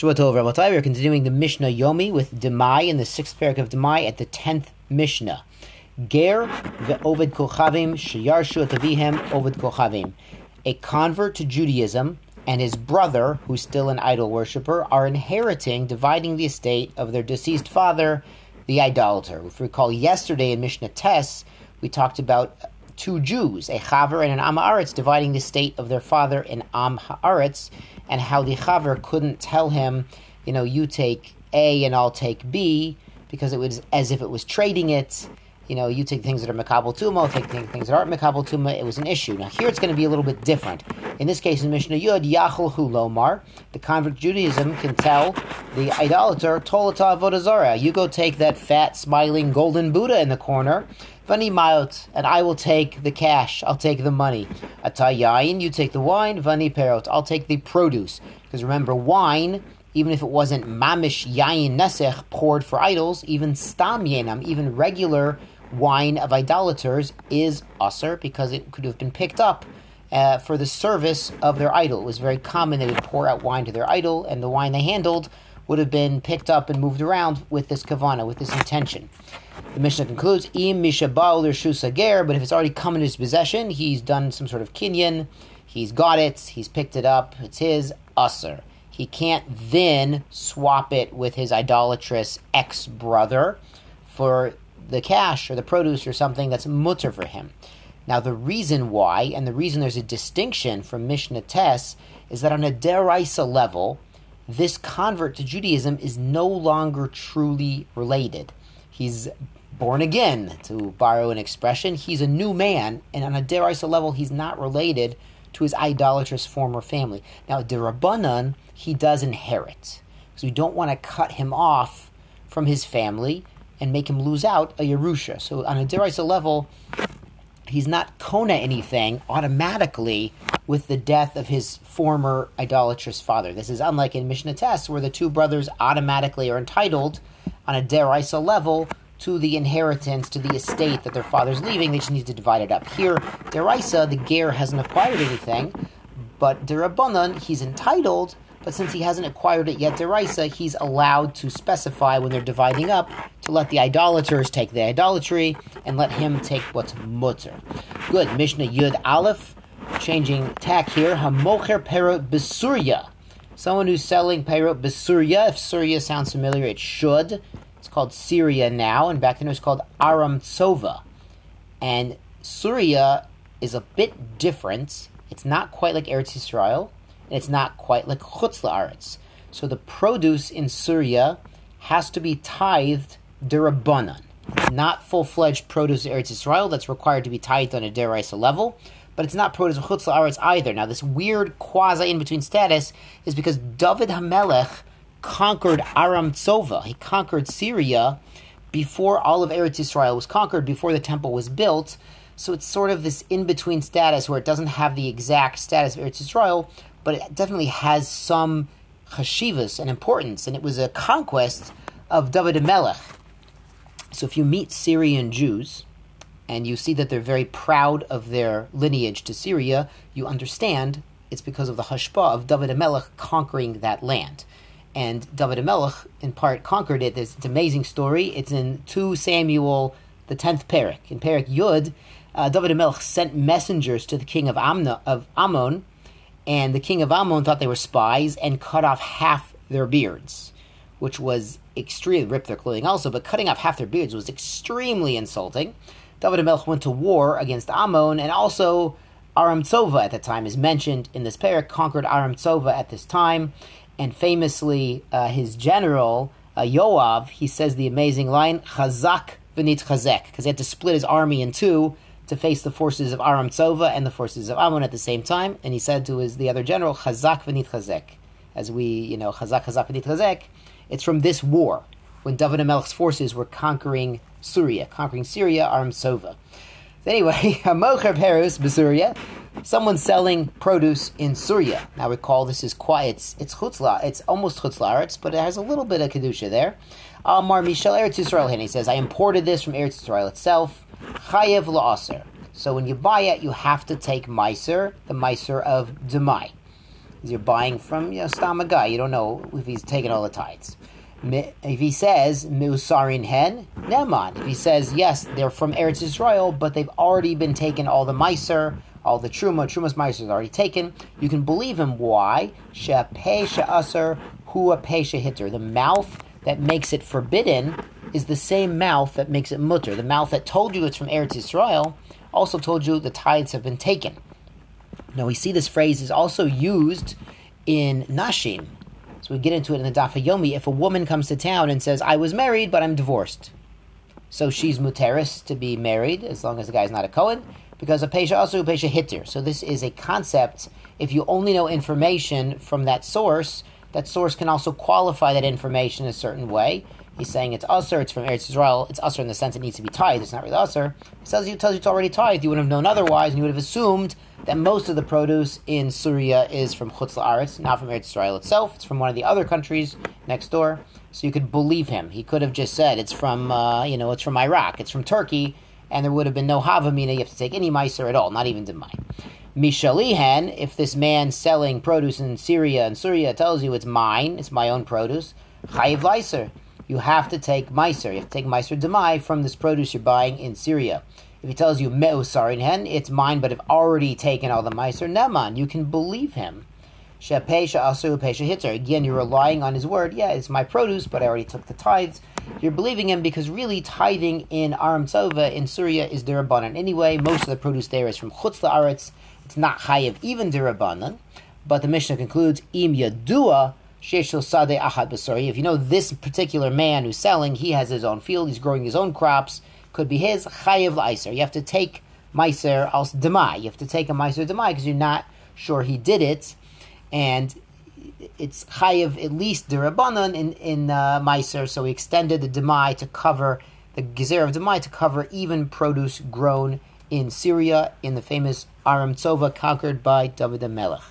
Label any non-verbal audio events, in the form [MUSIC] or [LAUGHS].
Shabbat Tov, Rabotai. We're continuing the Mishnah Yomi with Demai in the sixth parak of Demai at the tenth Mishnah. Ger ve'oved kochavim sheyarshu atavihem oved kochavim. A convert to Judaism and his brother, who's still an idol worshiper, are inheriting, dividing the estate of their deceased father, the idolater. If you recall, yesterday in Mishnah Tes, we talked about two Jews, a Chaver and an Am Haaretz, dividing the state of their father in Am Haaretz, and how the Chaver couldn't tell him, you know, you take A and I'll take B, because it was as if it was trading it. You know, you take things that are Makabal Tuma, take things that aren't Makabal Tuma. It was an issue. Now, here it's going to be a little bit different. In this case, in Mishnah Yud, Yachal Hu Lomar, the convert Judaism can tell the idolater, Tolata Vodazara, you go take that fat, smiling, golden Buddha in the corner, Vani Mayot, and I will take the cash, I'll take the money. Atayayin, you take the wine, Vani Perot, I'll take the produce. Because remember, wine even if it wasn't mamish yayin nesech poured for idols, even stam yenam, even regular wine of idolaters is usher because it could have been picked up uh, for the service of their idol. It was very common they would pour out wine to their idol, and the wine they handled would have been picked up and moved around with this kavana, with this intention. The Mishnah concludes, Im mishabal ger, but if it's already come in his possession, he's done some sort of kinyan, he's got it, he's picked it up, it's his, usher he can't then swap it with his idolatrous ex brother for the cash or the produce or something that's mutter for him. Now, the reason why, and the reason there's a distinction from Mishnah Tes, is that on a deraisa level, this convert to Judaism is no longer truly related. He's born again, to borrow an expression. He's a new man, and on a deraisa level, he's not related to his idolatrous former family. Now, derabanan, he does inherit. So we don't want to cut him off from his family and make him lose out a Yerusha. So on a Deraisa level, he's not Kona anything automatically with the death of his former idolatrous father. This is unlike in Mishnah Tes, where the two brothers automatically are entitled on a Deraisa level to the inheritance, to the estate that their father's leaving. They just need to divide it up. Here, Deraisa, the Ger hasn't acquired anything, but Derabanan, he's entitled but since he hasn't acquired it yet, Deraisa, he's allowed to specify when they're dividing up to let the idolaters take the idolatry and let him take what's mutter. Good. Mishnah Yud Aleph, changing tack here. Hamocher perot besurya. Someone who's selling perot besurya. If Surya sounds familiar, it should. It's called Syria now, and back then it was called Aram Tsova. And Surya is a bit different. It's not quite like Eretz Yisrael and it's not quite like chutz la'aretz. So the produce in Syria has to be tithed derabanan. Not full-fledged produce Eretz Israel that's required to be tithed on a deraisa level, but it's not produce of chutz la'aretz either. Now this weird quasi in-between status is because David Hamelech conquered Aram Tsova. He conquered Syria before all of Eretz Israel was conquered, before the temple was built. So it's sort of this in-between status where it doesn't have the exact status of Eretz Israel, but it definitely has some chashivas and importance, and it was a conquest of David Melech. So if you meet Syrian Jews and you see that they're very proud of their lineage to Syria, you understand it's because of the hashpa of David Melech conquering that land. And David Melech, in part, conquered it. It's, an amazing story. It's in 2 Samuel, the 10th Perik. In Perik Yud, uh, David Melech sent messengers to the king of, Amna, of Ammon and the king of Ammon thought they were spies and cut off half their beards, which was extremely ripped their clothing also, but cutting off half their beards was extremely insulting. David Melech went to war against Ammon, and also Aram Tsova at the time is mentioned in this parak, conquered Aram Tsova at this time, and famously uh, his general, uh, Yoav, he says the amazing line, Chazak v'nit chazek, because he had to split his army in two to face the forces of Aram Tsova and the forces of Ammon at the same time. And he said to his the other general, Chazak v'nit chazek. As we, you know, Chazak, Chazak v'nit chazek. It's from this war when David Amelch's forces were conquering Syria, conquering Syria, Aram Tsova. Anyway, [LAUGHS] Mocher Perus Basuria, someone selling produce in Syria. Now recall this is quiet. It's, it's chutzla. It's almost chutzlaretz, but it has a little bit of kedusha there. Amar Mishal Eretz Yisrael. And he says, I imported this from Eretz Yisrael itself. Chayev la'aser. So when you buy it, you have to take Meiser, the Meiser of Demai. You're buying from you know, Stam a guy. You don't know if he's taking all the tithes. If he says Meusarin hen, Neman. If he says yes, they're from Eretz Israel, but they've already been taken all the Meiser, all the Truma, Truma's Meiser is already taken. You can believe him. Why? She'apeh she'aser hu apeh she'hitter. The mouth that makes it forbidden is the same mouth that makes it mutter. The mouth that told you it's from Eretz Israel also told you the tithes have been taken. Now we see this phrase is also used in Nashim. So we get into it in the Daf Yomi. If a woman comes to town and says, I was married, but I'm divorced. So she's muteris to be married, as long as the guy's not a Cohen, because a Pesha also a Pesha Hitter. So this is a concept. If you only know information from that source, that source can also qualify that information a certain way. He's saying it's usher, it's from Eretz Israel, it's usher in the sense it needs to be tied, it's not really usher. He tells you, tells you it's already tied, you wouldn't have known otherwise, and you would have assumed that most of the produce in Syria is from Chutz La'aretz, not from Eretz Israel itself, it's from one of the other countries next door, so you could believe him. He could have just said it's from, uh, you know, it's from Iraq, it's from Turkey, and there would have been no Havamina, you have to take any Meiser at all, not even Demai. Mishalihan, if this man selling produce in Syria and Syria tells you it's mine, it's my own produce, Chayiv Leiser you have to take Meiser. You have to take Meiser Demai from this produce you're buying in Syria. If he tells you Me'usarin hen, it's mine, but I've already taken all the Meiser Neman, you can believe him. Again, you're relying on his word. Yeah, it's my produce, but I already took the tithes. You're believing him because really tithing in Aram Tzova in Syria is derabanan. Anyway, most of the produce there is from Chutz La'aretz. It's not chayiv, even derabanan. But the Mishnah concludes, Im Yadua if you know this particular man who's selling, he has his own field, he's growing his own crops, could be his chayiv laiser. You have to take meiser als demai. You have to take a meiser demai because you're not sure he did it, and it's chayiv at least derabanan in in uh. So he extended the demai to cover the gezer of demai to cover even produce grown in Syria in the famous Aram Tzova conquered by David the Melech.